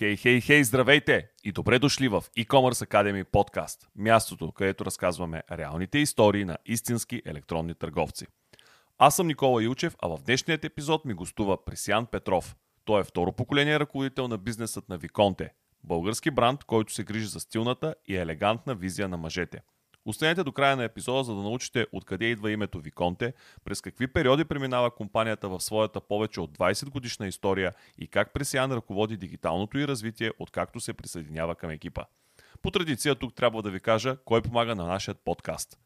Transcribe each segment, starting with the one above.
Хей, хей, хей, здравейте и добре дошли в E-Commerce Academy подкаст, мястото, където разказваме реалните истории на истински електронни търговци. Аз съм Никола Илчев, а в днешният епизод ми гостува Пресян Петров. Той е второ поколение ръководител на бизнесът на Виконте, български бранд, който се грижи за стилната и елегантна визия на мъжете – Останете до края на епизода, за да научите откъде идва името Виконте, през какви периоди преминава компанията в своята повече от 20 годишна история и как Пресян ръководи дигиталното и развитие, откакто се присъединява към екипа. По традиция тук трябва да ви кажа кой помага на нашия подкаст.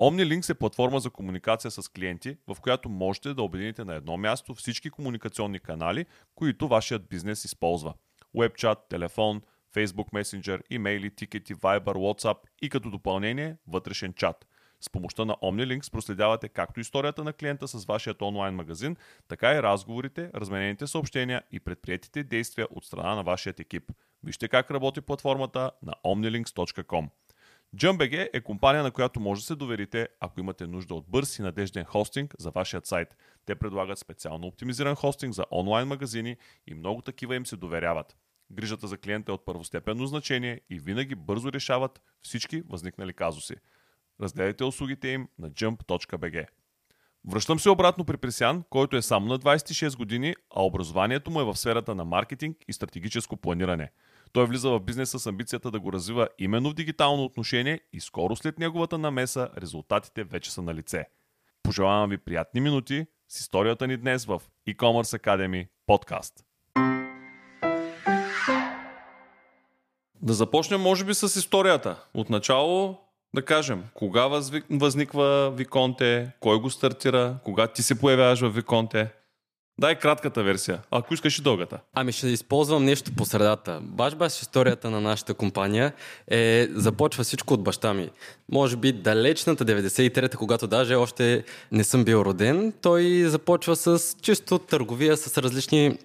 OmniLinks е платформа за комуникация с клиенти, в която можете да обедините на едно място всички комуникационни канали, които вашият бизнес използва. Webchat, телефон, Facebook Messenger, имейли, тикети, Viber, WhatsApp и като допълнение вътрешен чат. С помощта на OmniLinks проследявате както историята на клиента с вашият онлайн магазин, така и разговорите, разменените съобщения и предприятите действия от страна на вашият екип. Вижте как работи платформата на omnilinks.com. JumpBG е компания, на която може да се доверите, ако имате нужда от бърз и надежден хостинг за вашият сайт. Те предлагат специално оптимизиран хостинг за онлайн магазини и много такива им се доверяват. Грижата за клиента е от първостепенно значение и винаги бързо решават всички възникнали казуси. Разгледайте услугите им на jump.bg. Връщам се обратно при Пресян, който е само на 26 години, а образованието му е в сферата на маркетинг и стратегическо планиране. Той влиза в бизнеса с амбицията да го развива именно в дигитално отношение и скоро след неговата намеса резултатите вече са на лице. Пожелавам ви приятни минути с историята ни днес в E-Commerce Academy подкаст. Да започнем, може би, с историята. Отначало да кажем, кога възниква Виконте, кой го стартира, кога ти се появяваш в Виконте. Дай кратката версия, ако искаш и дългата. Ами ще използвам нещо по средата. Баш баш историята на нашата компания е започва всичко от баща ми. Може би далечната 93-та, когато даже още не съм бил роден, той започва с чисто търговия с различни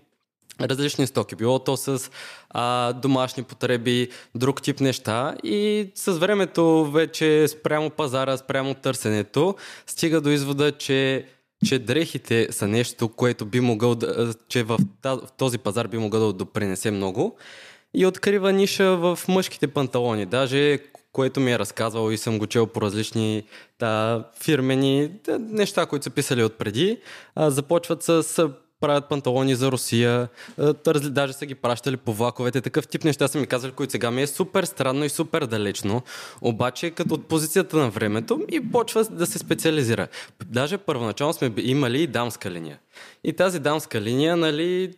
различни стоки. Било то с а, домашни потреби, друг тип неща и с времето вече спрямо пазара, спрямо търсенето, стига до извода, че че дрехите са нещо, което би могъл да, че в този пазар би могъл да допринесе много и открива ниша в мъжките панталони. Даже което ми е разказвал и съм го чел по различни да, фирмени да, неща, които са писали отпреди, а, започват с правят панталони за Русия, даже са ги пращали по влаковете, такъв тип неща са ми казали, които сега ми е супер странно и супер далечно, обаче като от позицията на времето и почва да се специализира. Даже първоначално сме имали и дамска линия. И тази дамска линия, нали,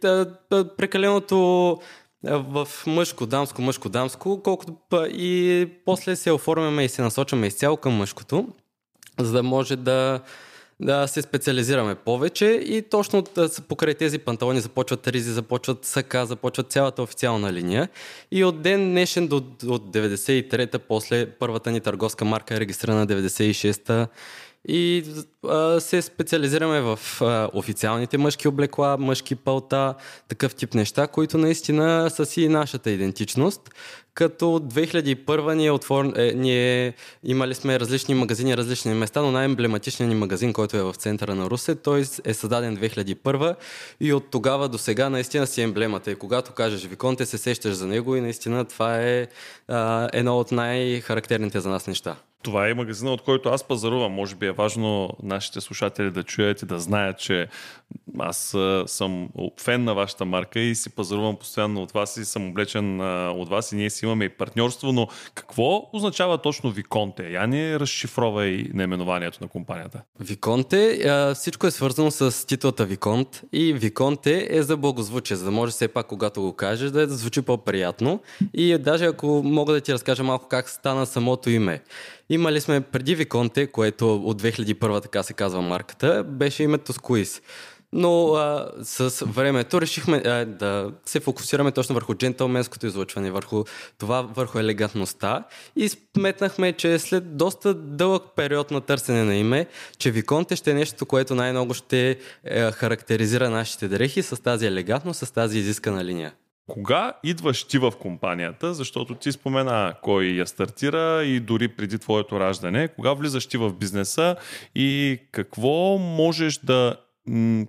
прекаленото в мъжко, дамско, мъжко, дамско, колкото и после се оформяме и се насочваме изцяло към мъжкото, за да може да да се специализираме повече и точно покрай тези панталони започват ризи, започват сака, започват цялата официална линия. И от ден днешен до, от 93-та, после първата ни търговска марка е регистрирана 96-та и а, се специализираме в а, официалните мъжки облекла, мъжки пълта, такъв тип неща, които наистина са си нашата идентичност. Като 2001 ние, отвор... е, ние имали сме различни магазини, различни места, но най-емблематичният ни магазин, който е в центъра на Русе, той е създаден 2001 и от тогава до сега наистина си емблемата. И когато кажеш Виконте, се сещаш за него и наистина това е а, едно от най-характерните за нас неща. Това е магазина, от който аз пазарувам. Може би е важно нашите слушатели да чуят и да знаят, че аз съм фен на вашата марка и си пазарувам постоянно от вас и съм облечен от вас и ние си имаме и партньорство, но какво означава точно Виконте? Я ни разшифрова и наименованието на компанията. Виконте, всичко е свързано с титлата Виконт и Виконте е за благозвучие, за да може все пак, когато го кажеш, да звучи по-приятно. И даже ако мога да ти разкажа малко как стана самото име. Имали сме преди Виконте, което от 2001 така се казва марката, беше името Squeeze. Но а, с времето решихме а, да се фокусираме точно върху джентълменското излъчване, върху това, върху елегантността и сметнахме, че след доста дълъг период на търсене на име, че Виконте ще е нещо, което най-много ще е, характеризира нашите дрехи с тази елегантност, с тази изискана линия. Кога идваш ти в компанията, защото ти спомена кой я стартира и дори преди твоето раждане, кога влизаш ти в бизнеса и какво можеш да,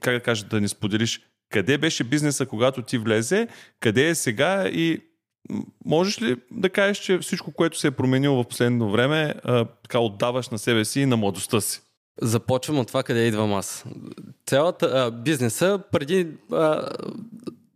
как да кажа, да ни споделиш къде беше бизнеса, когато ти влезе, къде е сега и можеш ли да кажеш, че всичко, което се е променило в последно време, така отдаваш на себе си и на младостта си? Започвам от това къде идвам аз. Цялата а, бизнеса преди а,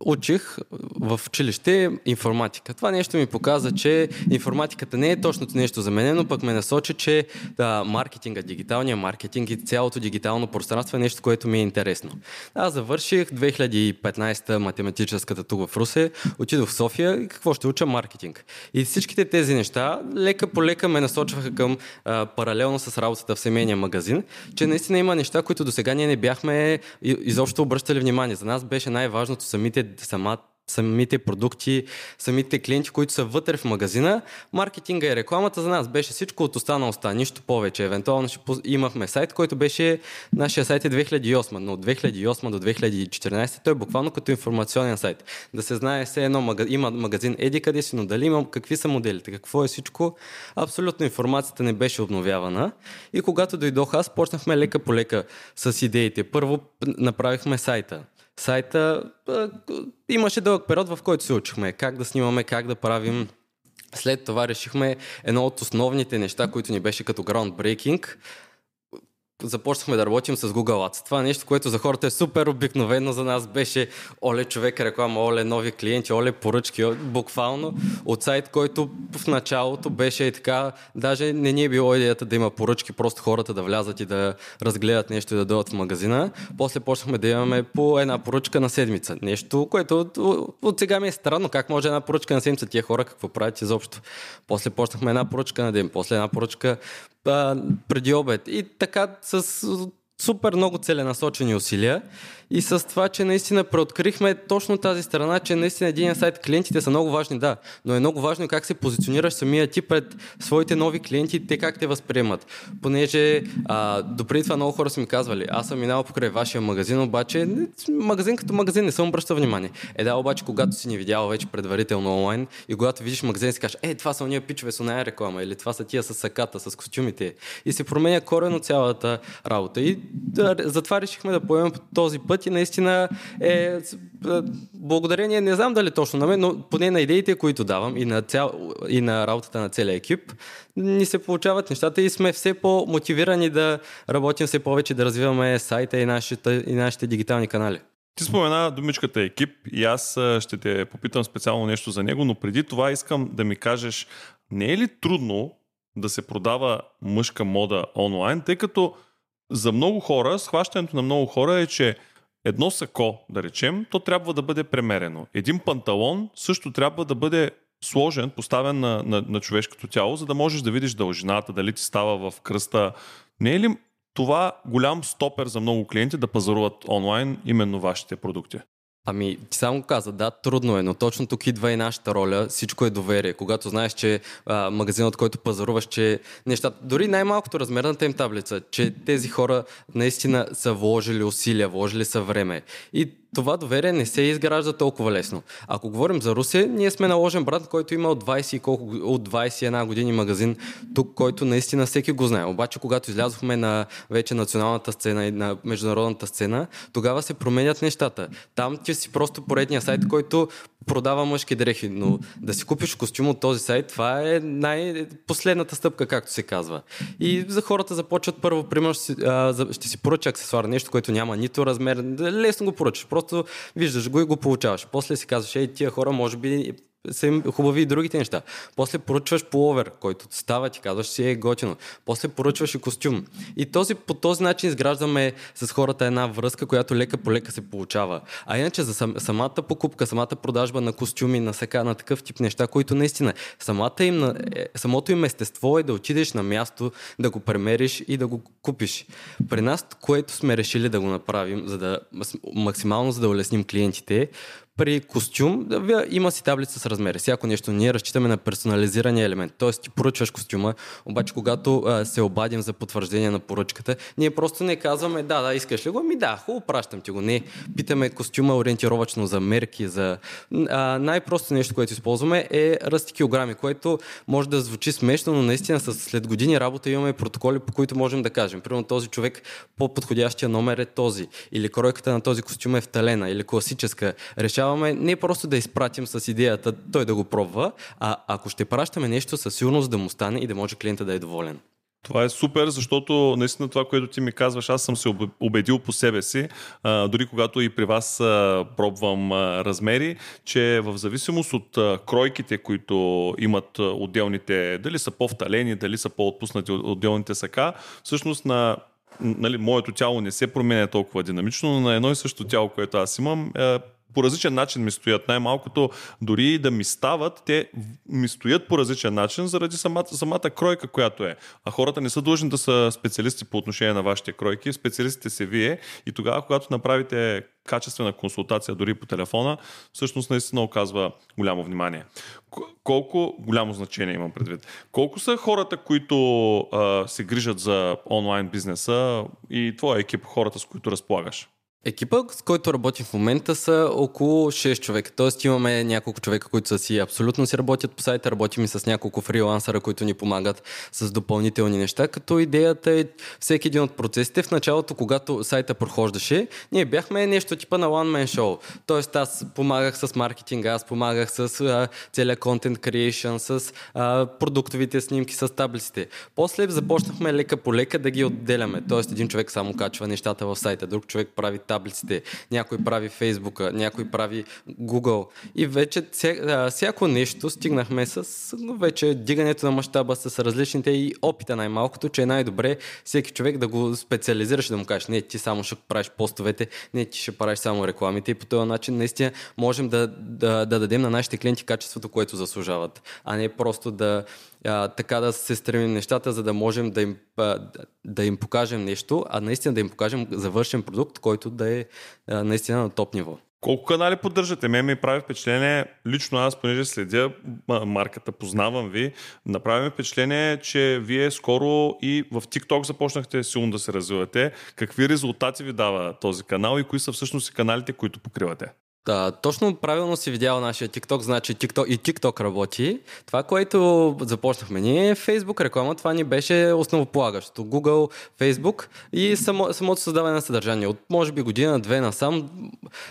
учих в училище информатика. Това нещо ми показа, че информатиката не е точното нещо за мен, но пък ме насочи, че да, маркетинга, дигиталния маркетинг и цялото дигитално пространство е нещо, което ми е интересно. Аз завърших 2015 математическата тук в Русе, отидох в София и какво ще уча? Маркетинг. И всичките тези неща лека по лека ме насочваха към а, паралелно с работата в семейния магазин, че наистина има неща, които до сега ние не бяхме изобщо обръщали внимание. За нас беше най-важното самите сама, самите продукти, самите клиенти, които са вътре в магазина. Маркетинга и рекламата за нас беше всичко от останалостта, нищо повече. Евентуално ще имахме сайт, който беше, нашия сайт е 2008, но от 2008 до 2014 той е буквално като информационен сайт. Да се знае все едно, има магазин еди къде си, но дали има, какви са моделите, какво е всичко, абсолютно информацията не беше обновявана. И когато дойдох аз, почнахме лека по лека с идеите. Първо направихме сайта сайта имаше дълъг период, в който се учихме как да снимаме, как да правим. След това решихме едно от основните неща, които ни беше като groundbreaking, започнахме да работим с Google Ads. Това е нещо, което за хората е супер обикновено, за нас беше оле човек реклама, оле нови клиенти, оле поръчки, буквално от сайт, който в началото беше и така, даже не ни е било идеята да има поръчки, просто хората да влязат и да разгледат нещо и да дойдат в магазина. После почнахме да имаме по една поръчка на седмица. Нещо, което от, от сега ми е странно. Как може една поръчка на седмица? Тия хора какво правят изобщо? После почнахме една поръчка на ден, после една поръчка преди обед. И така с супер много целенасочени усилия и с това, че наистина преоткрихме точно тази страна, че наистина един сайт клиентите са много важни, да, но е много важно как се позиционираш самия ти пред своите нови клиенти, те как те възприемат. Понеже а, допреди това много хора са ми казвали, аз съм минал покрай вашия магазин, обаче магазин като магазин не съм обръщал внимание. Е да, обаче когато си ни видял вече предварително онлайн и когато видиш магазин си кажеш, е, това са уния пичове с оная реклама или това са тия с саката, с костюмите. И се променя корено цялата работа. И да, затова решихме да поемем по този път и наистина е благодарение, не знам дали точно на мен, но поне на идеите, които давам и на, цял, и на работата на целия екип, ни се получават нещата и сме все по-мотивирани да работим все повече, да развиваме сайта и нашите, и нашите дигитални канали. Ти спомена думичката екип и аз ще те попитам специално нещо за него, но преди това искам да ми кажеш, не е ли трудно да се продава мъжка мода онлайн, тъй като за много хора, схващането на много хора е, че едно сако, да речем, то трябва да бъде премерено. Един панталон също трябва да бъде сложен, поставен на, на, на човешкото тяло, за да можеш да видиш дължината, дали ти става в кръста. Не е ли това голям стопер за много клиенти да пазаруват онлайн именно вашите продукти? Ами, ти само каза, да, трудно е, но точно тук идва и нашата роля. Всичко е доверие. Когато знаеш, че а, магазинът, който пазаруваш, че нещата, дори най-малкото размерната им таблица, че тези хора наистина са вложили усилия, вложили са време. И това доверие не се изгражда толкова лесно. Ако говорим за Русия, ние сме наложен брат, който има от 20 и колко, от 21 години магазин тук, който наистина всеки го знае. Обаче, когато излязохме на вече националната сцена и на международната сцена, тогава се променят нещата. Там ти си просто поредния сайт, който продава мъжки дрехи, но да си купиш костюм от този сайт, това е най-последната стъпка, както се казва. И за хората започват първо, примерно, ще си, а, ще си поръча аксесуар, нещо, което няма нито размер, лесно го поръчаш, просто виждаш го и го получаваш. После си казваш, ей, тия хора може би са хубави и другите неща. После поръчваш пуловер, който става, ти казваш си е готино. После поръчваш и костюм. И този, по този начин изграждаме с хората една връзка, която лека по лека се получава. А иначе за сам, самата покупка, самата продажба на костюми, на сега, на такъв тип неща, които наистина, самата им, е, самото им естество е да отидеш на място, да го премериш и да го купиш. При нас, което сме решили да го направим, за да максимално за да улесним клиентите, при костюм има си таблица с размери. Всяко нещо ние разчитаме на персонализирания елемент. Тоест ти поръчваш костюма, обаче когато а, се обадим за потвърждение на поръчката, ние просто не казваме да, да, искаш ли го? Ми да, хубаво, пращам ти го. Не, питаме костюма ориентировачно за мерки, за... А, най-просто нещо, което използваме е расти килограми, което може да звучи смешно, но наистина след години работа имаме протоколи, по които можем да кажем. Примерно този човек по-подходящия номер е този, или кройката на този костюм е вталена, или класическа. Решаваме не просто да изпратим с идеята той да го пробва, а ако ще пращаме нещо, със сигурност да му стане и да може клиента да е доволен. Това е супер, защото наистина това, което ти ми казваш, аз съм се убедил по себе си, а, дори когато и при вас а, пробвам а, размери, че в зависимост от а, кройките, които имат отделните, дали са по-вталени, дали са по-отпуснати отделните сака, всъщност на нали, моето тяло не се променя толкова динамично, но на едно и също тяло, което аз имам, е, по различен начин ми стоят. Най-малкото, дори да ми стават, те ми стоят по различен начин заради самата, самата кройка, която е. А хората не са длъжни да са специалисти по отношение на вашите кройки. Специалистите се вие и тогава, когато направите качествена консултация дори по телефона, всъщност наистина оказва голямо внимание. Колко голямо значение имам предвид? Колко са хората, които а, се грижат за онлайн бизнеса и твоя екип, хората с които разполагаш? Екипа, с който работим в момента са около 6 човека. Тоест имаме няколко човека, които са си абсолютно си работят по сайта, работим и с няколко фрилансъра, които ни помагат с допълнителни неща, като идеята е всеки един от процесите. В началото, когато сайта прохождаше, ние бяхме нещо типа на One Man Show. Тоест аз помагах с маркетинга, аз помагах с а, целият контент creation, с а, продуктовите снимки, с таблиците. После започнахме лека по лека да ги отделяме. Тоест един човек само качва нещата в сайта, друг човек прави таблиците, някой прави Фейсбука, някой прави Google. И вече всяко нещо стигнахме с вече дигането на мащаба с различните и опита най-малкото, че е най-добре всеки човек да го специализираш, да му кажеш, не, ти само ще правиш постовете, не, ти ще правиш само рекламите и по този начин наистина можем да, да, да дадем на нашите клиенти качеството, което заслужават, а не просто да а, така да се стремим нещата, за да можем да им, а, да им покажем нещо, а наистина да им покажем завършен продукт, който да е а, наистина на топ ниво. Колко канали поддържате? Ме ми прави впечатление, лично аз, понеже следя марката, познавам ви, направи ми впечатление, че вие скоро и в TikTok започнахте силно да се развивате. Какви резултати ви дава този канал и кои са всъщност каналите, които покривате? Да, точно правилно си видял нашия TikTok, значи TikTok, и TikTok работи. Това, което започнахме ние, Facebook реклама, това ни беше основополагащо. Google, Facebook и само, самото създаване на съдържание. От може би година-две насам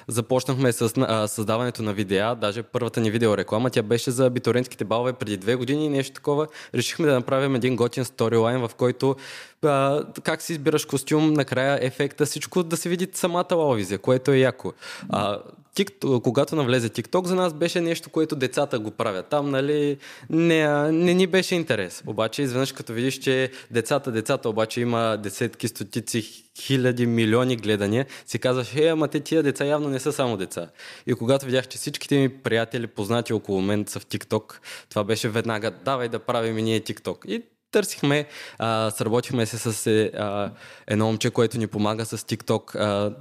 започнахме с а, създаването на видеа. Даже първата ни видеореклама, тя беше за абитурентските балове преди две години и нещо такова. Решихме да направим един готин сторилайн, в който а, как си избираш костюм, накрая ефекта, всичко да се види самата лавизия, което е яко. А, TikTok, когато навлезе TikTok, за нас беше нещо, което децата го правят. Там, нали, не, не ни беше интерес. Обаче, изведнъж като видиш, че децата, децата обаче има десетки, стотици, хиляди, милиони гледания, си казваш, е, ама те тия деца явно не са само деца. И когато видях, че всичките ми приятели, познати около мен са в TikTok, това беше веднага, давай да правим и ние TikTok. И търсихме, а, сработихме се с е, а, едно момче, което ни помага с TikTok а,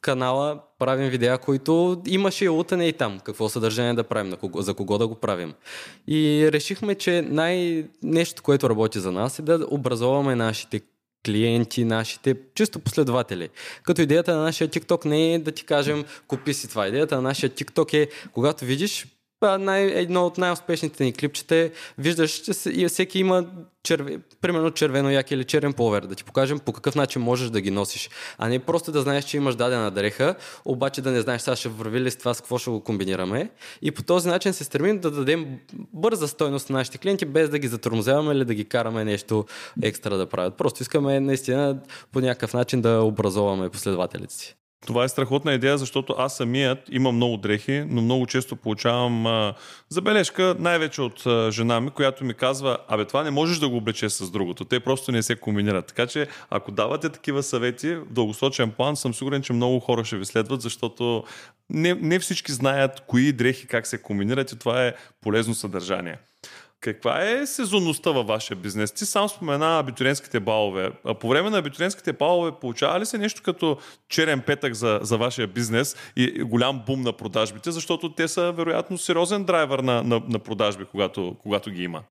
канала, правим видеа, които имаше и лутане и там, какво съдържание да правим, на кого, за кого да го правим. И решихме, че най- нещо, което работи за нас е да образоваме нашите клиенти, нашите чисто последователи. Като идеята на нашия TikTok не е да ти кажем купи си това. Идеята на нашия TikTok е когато видиш най- едно от най-успешните ни клипчета е, виждаш, че всеки има черве, примерно червено як или черен повер, да ти покажем по какъв начин можеш да ги носиш. А не просто да знаеш, че имаш дадена дреха, обаче да не знаеш сега ще върви ли с това, с какво ще го комбинираме. И по този начин се стремим да дадем бърза стойност на нашите клиенти, без да ги затормозяваме или да ги караме нещо екстра да правят. Просто искаме наистина по някакъв начин да образоваме последователите си. Това е страхотна идея, защото аз самият имам много дрехи, но много често получавам а, забележка, най-вече от а, жена ми, която ми казва, абе това не можеш да го облече с другото, те просто не се комбинират. Така че, ако давате такива съвети в дългосрочен план, съм сигурен, че много хора ще ви следват, защото не, не всички знаят кои дрехи как се комбинират и това е полезно съдържание. Каква е сезонността във вашия бизнес? Ти сам спомена абитуренските балове. А по време на абитуренските балове получава ли се нещо като черен петък за, за вашия бизнес и голям бум на продажбите, защото те са вероятно сериозен драйвер на, на, на продажби, когато, когато ги има?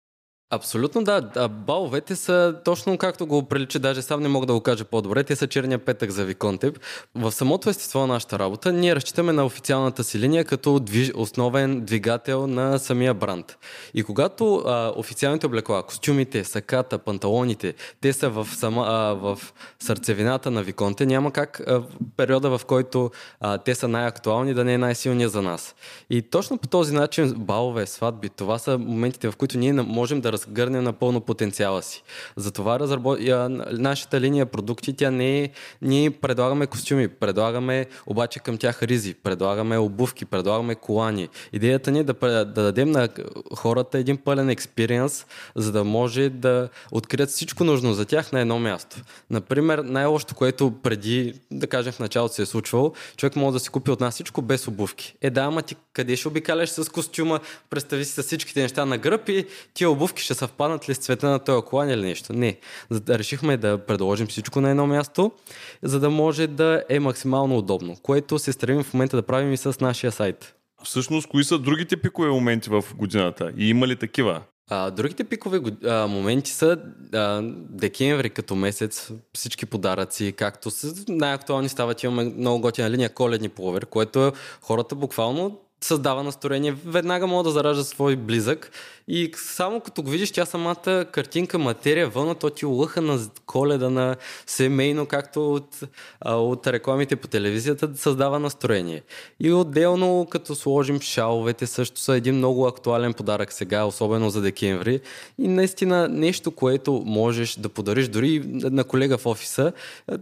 Абсолютно да. А баловете са точно както го прилича, даже сам не мога да го кажа по-добре. Те са черния петък за Виконтеп. В самото естество на нашата работа ние разчитаме на официалната си линия като движ... основен двигател на самия бранд. И когато а, официалните облекла, костюмите, саката, панталоните, те са в, сама, а, в сърцевината на Виконте, няма как а, в периода, в който а, те са най-актуални, да не е най-силният за нас. И точно по този начин балове, сватби, това са моментите, в които ние можем да разгърнем напълно потенциала си. Затова разработ... нашата линия продукти, тя не е... Ние предлагаме костюми, предлагаме обаче към тях ризи, предлагаме обувки, предлагаме колани. Идеята ни е да, да дадем на хората един пълен експириенс, за да може да открият всичко нужно за тях на едно място. Например, най-лошото, което преди, да кажем в началото се е случвало, човек може да си купи от нас всичко без обувки. Е да, ама ти къде ще обикаляш с костюма, представи си с всичките неща на гръб и тия обувки ще съвпаднат ли с цвета на този колан или нещо. Не. Решихме да предложим всичко на едно място, за да може да е максимално удобно, което се стремим в момента да правим и с нашия сайт. Всъщност, кои са другите пикове моменти в годината? И има ли такива? А, другите пикове а, моменти са а, декември като месец, всички подаръци, както с най-актуални стават. Имаме много готина линия коледни половер, което хората буквално създава настроение, веднага мога да заражда свой близък и само като го видиш тя самата картинка, материя, вълна, то ти лъха на коледа, на семейно, както от, от рекламите по телевизията, създава настроение. И отделно, като сложим шаловете, също са един много актуален подарък сега, особено за декември. И наистина нещо, което можеш да подариш дори на колега в офиса.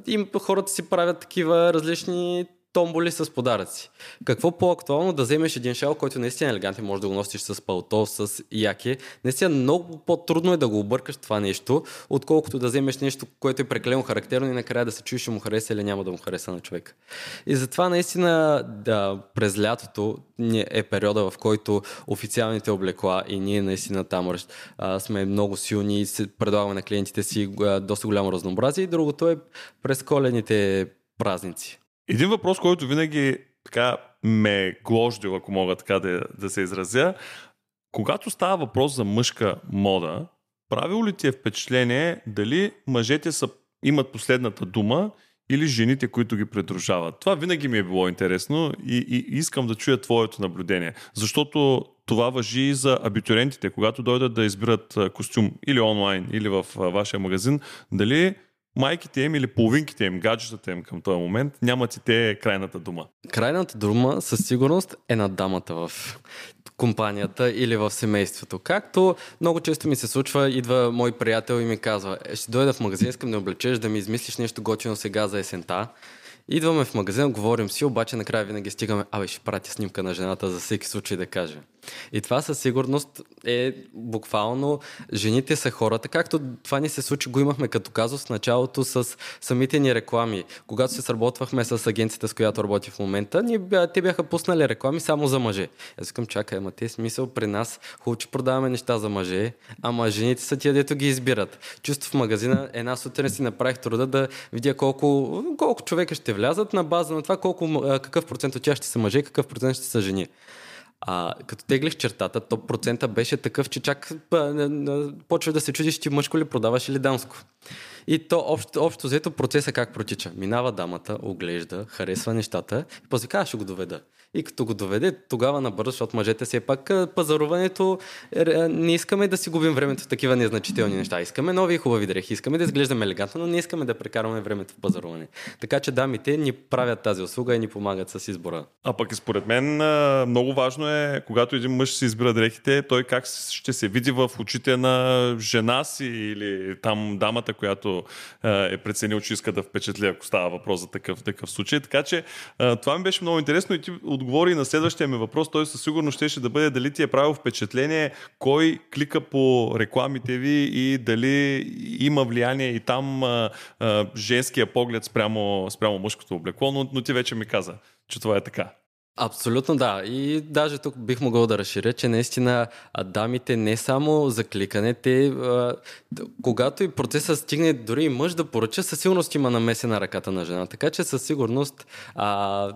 И хората си правят такива различни томболи с подаръци. Какво по-актуално да вземеш един шал, който наистина е елегантен, може да го носиш с палто, с яке. Наистина много по-трудно е да го объркаш това нещо, отколкото да вземеш нещо, което е прекалено характерно и накрая да се чуеш, ще му хареса или няма да му хареса на човек. И затова наистина да, през лятото е периода, в който официалните облекла и ние наистина там а, сме много силни и предлагаме на клиентите си а, доста голямо разнообразие. И другото е през колените празници. Един въпрос, който винаги така ме е глождил, ако мога така да, да се изразя. Когато става въпрос за мъжка мода, правило ли ти е впечатление дали мъжете са, имат последната дума или жените, които ги придружават? Това винаги ми е било интересно и, и искам да чуя твоето наблюдение. Защото това въжи и за абитурентите, когато дойдат да избират костюм или онлайн, или в вашия магазин, дали майките им или половинките им, гаджетата им към този момент, нямат и те крайната дума. Крайната дума със сигурност е на дамата в компанията или в семейството. Както много често ми се случва, идва мой приятел и ми казва, е, ще дойда в магазин, искам да облечеш, да ми измислиш нещо готино сега за есента. Идваме в магазин, говорим си, обаче накрая винаги стигаме, абе ще пратя снимка на жената за всеки случай да каже. И това със сигурност е буквално жените са хората, както това ни се случи, го имахме като казус в началото с самите ни реклами. Когато се сработвахме с агенцията, с която работи в момента, ни, те бяха пуснали реклами само за мъже. Аз искам, чакай, ама те смисъл при нас, хубаво, че продаваме неща за мъже, ама жените са тия, дето ги избират. Чувство в магазина, една сутрин си направих труда да видя колко, колко човека ще влязат на база на това колко, какъв процент от тях ще са мъже, какъв процент ще са жени. А, като теглих чертата, то процента беше такъв, че чак почва да се чудиш ти мъжко ли продаваш или дамско. И то общо, общо взето процеса как протича. Минава дамата, оглежда, харесва нещата и после казва, ще го доведа. И като го доведе, тогава набързо, защото мъжете все пак пазаруването, не искаме да си губим времето в такива незначителни неща. Искаме нови хубави дрехи, искаме да изглеждаме елегантно, но не искаме да прекарваме времето в пазаруване. Така че дамите ни правят тази услуга и ни помагат с избора. А пък и според мен много важно е, когато един мъж си избира дрехите, той как ще се види в очите на жена си или там дамата, която е преценил, че иска да впечатли, ако става въпрос за такъв, такъв случай. Така че това ми беше много интересно и ти отговори на следващия ми въпрос. Той със сигурност щеше да бъде дали ти е правил впечатление кой клика по рекламите ви и дали има влияние и там а, а, женския поглед спрямо, спрямо мъжкото облекло, но, но ти вече ми каза, че това е така. Абсолютно да. И даже тук бих могъл да разширя, че наистина дамите не само за кликане, те, когато и процесът стигне дори и мъж да поръча, със сигурност има намеса на ръката на жена. Така че със сигурност а,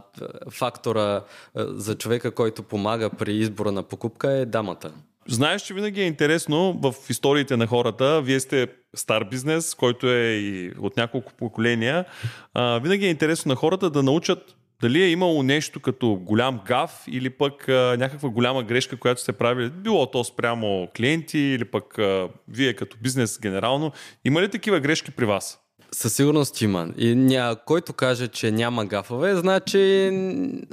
фактора за човека, който помага при избора на покупка е дамата. Знаеш, че винаги е интересно в историите на хората. Вие сте стар бизнес, който е и от няколко поколения. А, винаги е интересно на хората да научат дали е имало нещо като голям гаф или пък а, някаква голяма грешка, която сте правили, било то спрямо клиенти или пък а, вие като бизнес генерално. Има ли такива грешки при вас? Със сигурност има. И ня, който каже, че няма гафове, значи,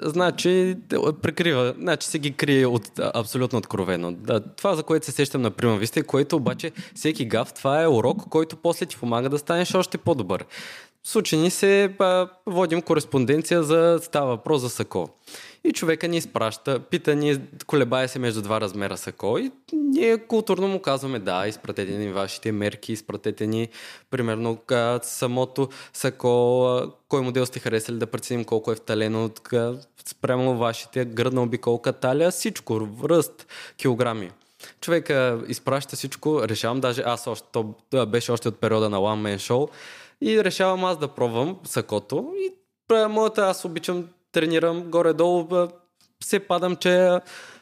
значи прикрива, значи се ги крие от, абсолютно откровено. Да, това, за което се сещам на Прима Виста, което обаче всеки гаф, това е урок, който после ти помага да станеш още по-добър. С се а, водим кореспонденция за става въпрос за сако. И човека ни изпраща, пита ни, колебае се между два размера сако и ние културно му казваме да, изпратете ни вашите мерки, изпратете ни примерно самото сако, кой модел сте харесали да преценим колко е вталено, спрямо вашите гръдна обиколка, талия, всичко, ръст, килограми. Човека изпраща всичко, решавам даже аз още, то беше още от периода на One Man Show и решавам аз да пробвам сакото и моята аз обичам тренирам горе-долу, се падам, че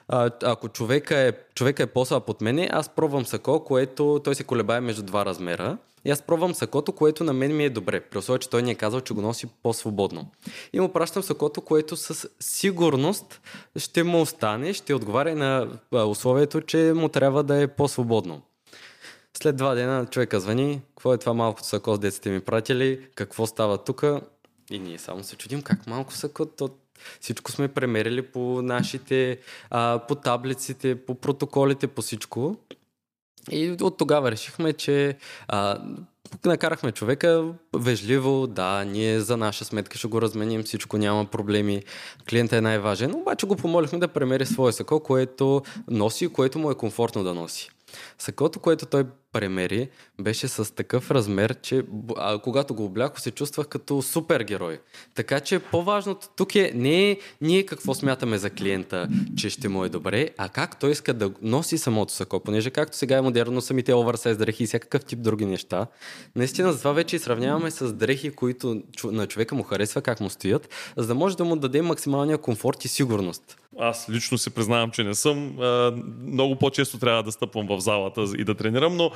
а, ако човека е, човека е по-слаб от мене, аз пробвам сако, което той се колебае между два размера. И аз пробвам сакото, което на мен ми е добре, при условие, че той ни е казал, че го носи по-свободно. И му пращам сакото, което със сигурност ще му остане, ще отговаря на условието, че му трябва да е по-свободно. След два дена човека звъни, какво е това малко сако с деците ми пратили, какво става тук, и ние само се чудим как малко са като всичко сме премерили по нашите, а, по таблиците, по протоколите, по всичко. И от тогава решихме, че а, накарахме човека вежливо, да, ние за наша сметка ще го разменим, всичко няма проблеми, клиента е най-важен, обаче го помолихме да премери своя сако, което носи, което му е комфортно да носи. Сакото, което той премери, беше с такъв размер, че а, когато го обляко, се чувствах като супергерой. Така че по-важното тук е не ние какво смятаме за клиента, че ще му е добре, а как той иска да носи самото сако, понеже както сега е модерно самите оверсайз дрехи и всякакъв тип други неща. Наистина, за това вече сравняваме с дрехи, които на човека му харесва как му стоят, за да може да му даде максималния комфорт и сигурност. Аз лично се признавам, че не съм. Много по-често трябва да стъпвам в залата и да тренирам, но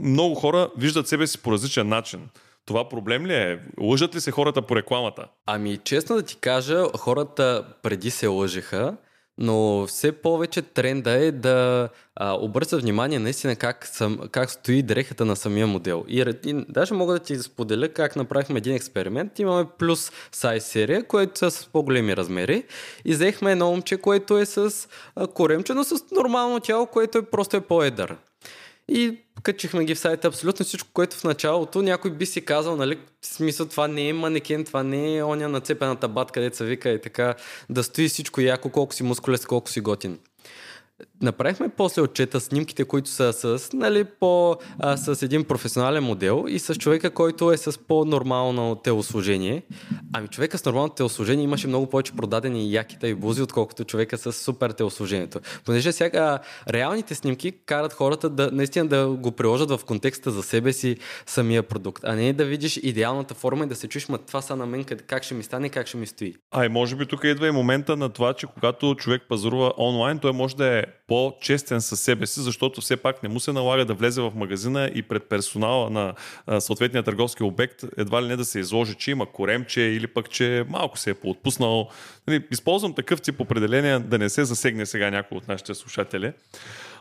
много хора виждат себе си по различен начин. Това проблем ли е? Лъжат ли се хората по рекламата? Ами, честно да ти кажа, хората преди се лъжеха, но все повече тренда е да а, обръща внимание наистина как, съм, как стои дрехата на самия модел. И, и даже мога да ти споделя как направихме един експеримент. Имаме плюс сайз серия, което е с по-големи размери. И взехме едно момче, което е с а, коремче, но с нормално тяло, което е просто е по-едър. И качихме ги в сайта абсолютно всичко, което в началото някой би си казал, нали, в смисъл това не е манекен, това не е оня нацепената бат, където се вика и така, да стои всичко яко, колко си мускулест, колко си готин. Направихме после отчета снимките, които са с, нали, по, а, с един професионален модел и с човека, който е с по-нормално телосложение. Ами човека с нормално телосложение имаше много повече продадени якита и бузи, отколкото човека с супер телосложението. Понеже сега реалните снимки карат хората да наистина да го приложат в контекста за себе си самия продукт, а не да видиш идеалната форма и да се чуеш, ма това са на мен как ще ми стане, как ще ми стои. А и може би тук идва и момента на това, че когато човек пазарува онлайн, той може да е по-честен със себе си, защото все пак не му се налага да влезе в магазина и пред персонала на съответния търговски обект едва ли не да се изложи, че има коремче или пък, че малко се е поотпуснал. Нали, използвам такъв тип определения да не се засегне сега някой от нашите слушатели.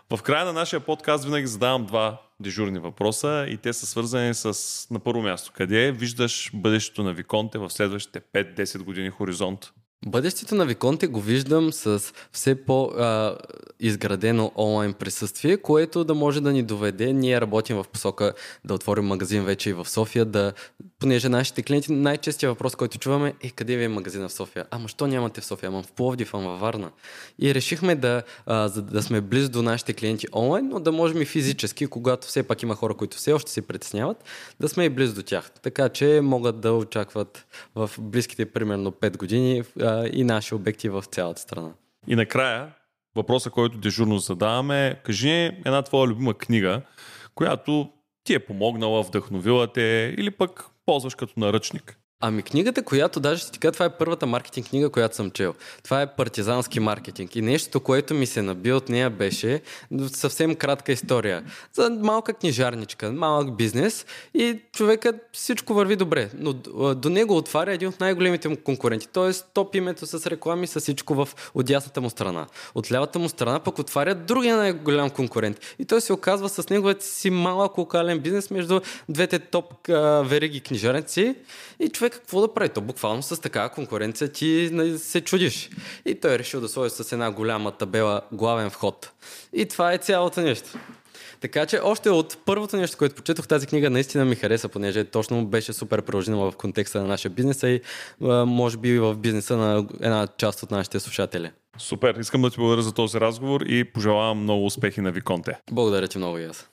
В края на нашия подкаст винаги задавам два дежурни въпроса и те са свързани с на първо място. Къде виждаш бъдещето на Виконте в следващите 5-10 години хоризонт? Бъдещето на Виконте го виждам с все по-изградено онлайн присъствие, което да може да ни доведе. Ние работим в посока да отворим магазин вече и в София, да понеже нашите клиенти, най-честия въпрос, който чуваме е къде ви е магазина в София? Ама що нямате в София? Ама в Пловдив, ама във Варна. И решихме да, а, за, да сме близо до нашите клиенти онлайн, но да можем и физически, когато все пак има хора, които все още се притесняват, да сме и близо до тях. Така че могат да очакват в близките примерно 5 години и наши обекти в цялата страна. И накрая, въпроса, който дежурно задаваме, е, кажи една твоя любима книга, която ти е помогнала, вдъхновила те или пък ползваш като наръчник? Ами книгата, която даже ще ти кажа, това е първата маркетинг книга, която съм чел. Това е партизански маркетинг. И нещо, което ми се наби от нея беше съвсем кратка история. За малка книжарничка, малък бизнес и човекът всичко върви добре. Но до него отваря един от най-големите му конкуренти. Тоест топ името с реклами, с всичко в отясната му страна. От лявата му страна пък отваря другия най-голям конкурент. И той се оказва с неговият си малък локален бизнес между двете топ вериги книжарници. И човек какво да прави? То буквално с такава конкуренция ти нали, се чудиш. И той е решил да сложи с една голяма табела главен вход. И това е цялото нещо. Така че още от първото нещо, което почетох тази книга, наистина ми хареса, понеже точно беше супер приложимо в контекста на нашия бизнес и може би в бизнеса на една част от нашите слушатели. Супер, искам да ти благодаря за този разговор и пожелавам много успехи на Виконте. Благодаря ти много и аз.